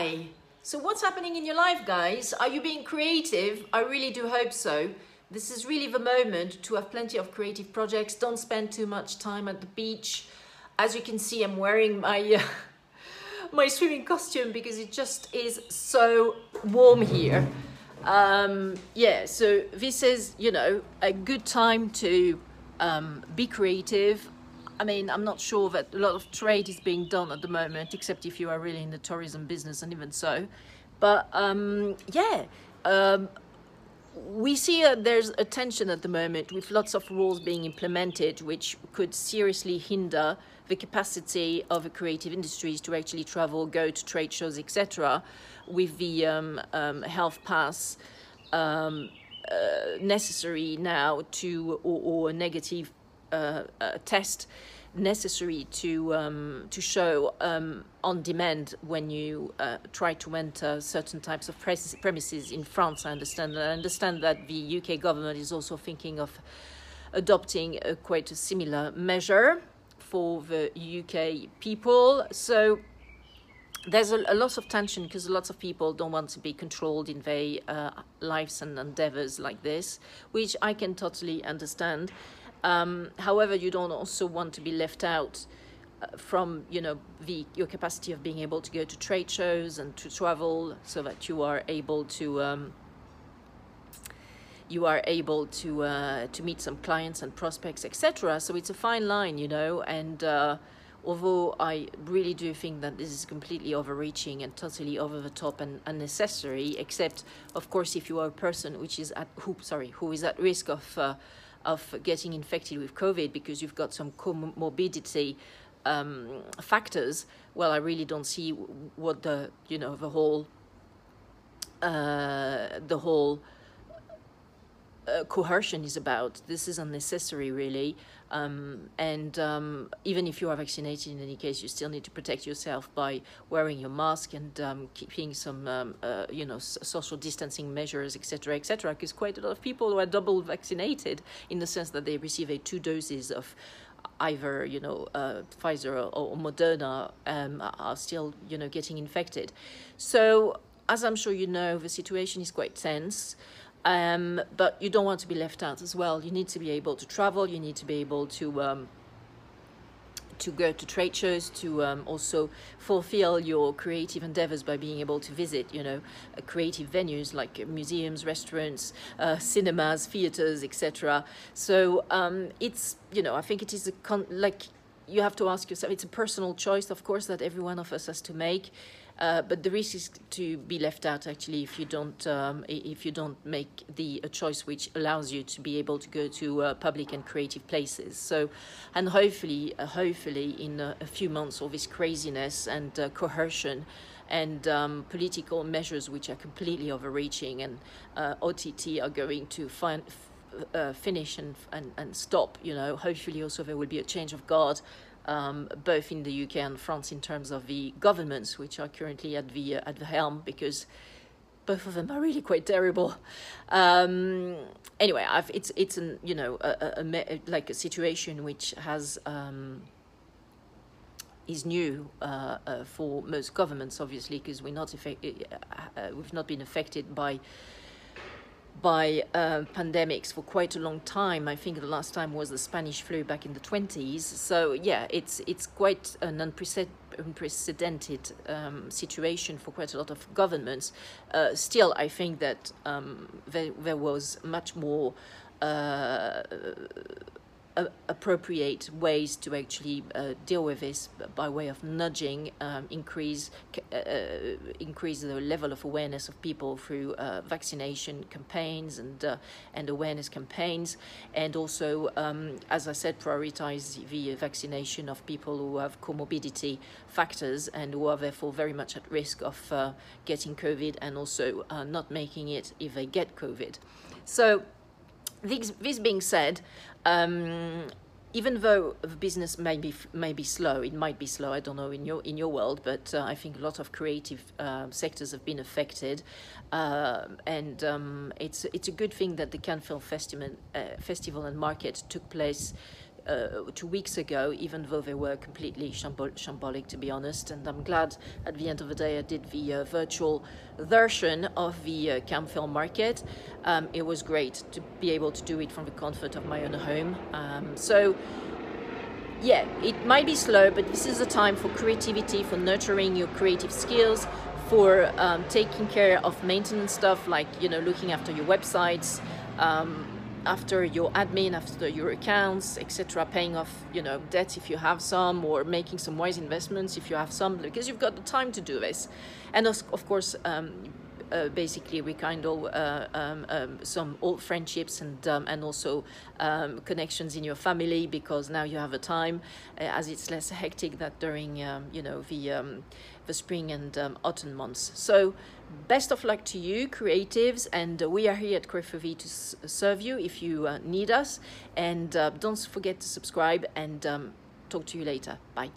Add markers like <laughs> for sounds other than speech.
Hi. So what's happening in your life, guys? Are you being creative? I really do hope so. This is really the moment to have plenty of creative projects. Don't spend too much time at the beach. As you can see, I'm wearing my uh, <laughs> my swimming costume because it just is so warm here. Um, yeah, so this is, you know, a good time to um, be creative. I mean, I'm not sure that a lot of trade is being done at the moment, except if you are really in the tourism business, and even so. But um, yeah, um, we see there's a tension at the moment with lots of rules being implemented, which could seriously hinder the capacity of the creative industries to actually travel, go to trade shows, etc., with the um, um, health pass um, uh, necessary now to, or, or negative uh, test necessary to um, to show um, on demand when you uh, try to enter certain types of premises in France. I understand. I understand that the UK government is also thinking of adopting a quite a similar measure for the UK people. So there's a, a lot of tension because lots of people don't want to be controlled in their uh, lives and endeavors like this, which I can totally understand. Um, however, you don't also want to be left out uh, from you know the your capacity of being able to go to trade shows and to travel, so that you are able to um, you are able to uh, to meet some clients and prospects, etc. So it's a fine line, you know, and. Uh, although I really do think that this is completely overreaching and totally over the top and unnecessary, except of course if you are a person which is at who sorry who is at risk of uh, of getting infected with COVID because you've got some comorbidity um, factors, well, I really don't see what the you know the whole uh, the whole uh, coercion is about. This is unnecessary, really. Um, and um, even if you are vaccinated, in any case, you still need to protect yourself by wearing your mask and um, keeping some, um, uh, you know, social distancing measures, etc., etc. Because quite a lot of people who are double vaccinated, in the sense that they receive a two doses of either you know uh, Pfizer or, or Moderna um, are still you know getting infected. So as I'm sure you know, the situation is quite tense. Um, but you don't want to be left out as well. You need to be able to travel. You need to be able to um, to go to trade shows, to um, also fulfill your creative endeavors by being able to visit, you know, uh, creative venues like museums, restaurants, uh, cinemas, theaters, etc. So um, it's, you know, I think it is a con- like you have to ask yourself. It's a personal choice, of course, that every one of us has to make. Uh, but the risk is to be left out actually if you don't um, if you don't make the a choice which allows you to be able to go to uh, public and creative places. So, and hopefully, uh, hopefully, in a, a, few months, all this craziness and uh, coercion and um, political measures which are completely overreaching and uh, OTT are going to find. Uh, finish and, and and stop you know hopefully also there will be a change of guard um, both in the UK and France in terms of the governments which are currently at the uh, at the helm because both of them are really quite terrible. Um, anyway, I've, it's it's an you know a, a, a, like a situation which has um, is new uh, uh, for most governments, obviously, because we're not effect- uh, uh, we've not been affected by by uh, pandemics for quite a long time. I think the last time was the Spanish flu back in the 20s. So yeah, it's it's quite an unprecedented um, situation for quite a lot of governments. Uh, still, I think that um, there, there was much more uh, appropriate ways to actually uh, deal with this by way of nudging, um, increase uh, uh, increase the level of awareness of people through uh, vaccination campaigns and uh, and awareness campaigns, and also, um, as I said, prioritize the vaccination of people who have comorbidity factors and who are therefore very much at risk of getting COVID and also not making it if they get COVID. So. This, this being said, um, even though the business may be may be slow, it might be slow. I don't know in your in your world, but uh, I think a lot of creative uh, sectors have been affected, uh, and um, it's it's a good thing that the Cannes Film Festival uh, Festival and Market took place uh, two weeks ago, even though they were completely shambol- shambolic, to be honest. And I'm glad at the end of the day I did the uh, virtual version of the uh, Film Market. Um, it was great to be able to do it from the comfort of my own home. Um, so yeah, it might be slow, but this is a time for creativity, for nurturing your creative skills, for um, taking care of maintenance stuff like you know looking after your websites, um, after your admin, after your accounts, etc. Paying off you know debt if you have some, or making some wise investments if you have some, because you've got the time to do this, and of, course. Um, uh, basically rekindle uh, um, um, some old friendships and um, and also um, connections in your family because now you have a time uh, as it's less hectic that during um, you know the um, the spring and autumn months. So best of luck to you creatives and uh, we are here at Creative to serve you if you uh, need us and uh, don't forget to subscribe and talk to you later. Bye.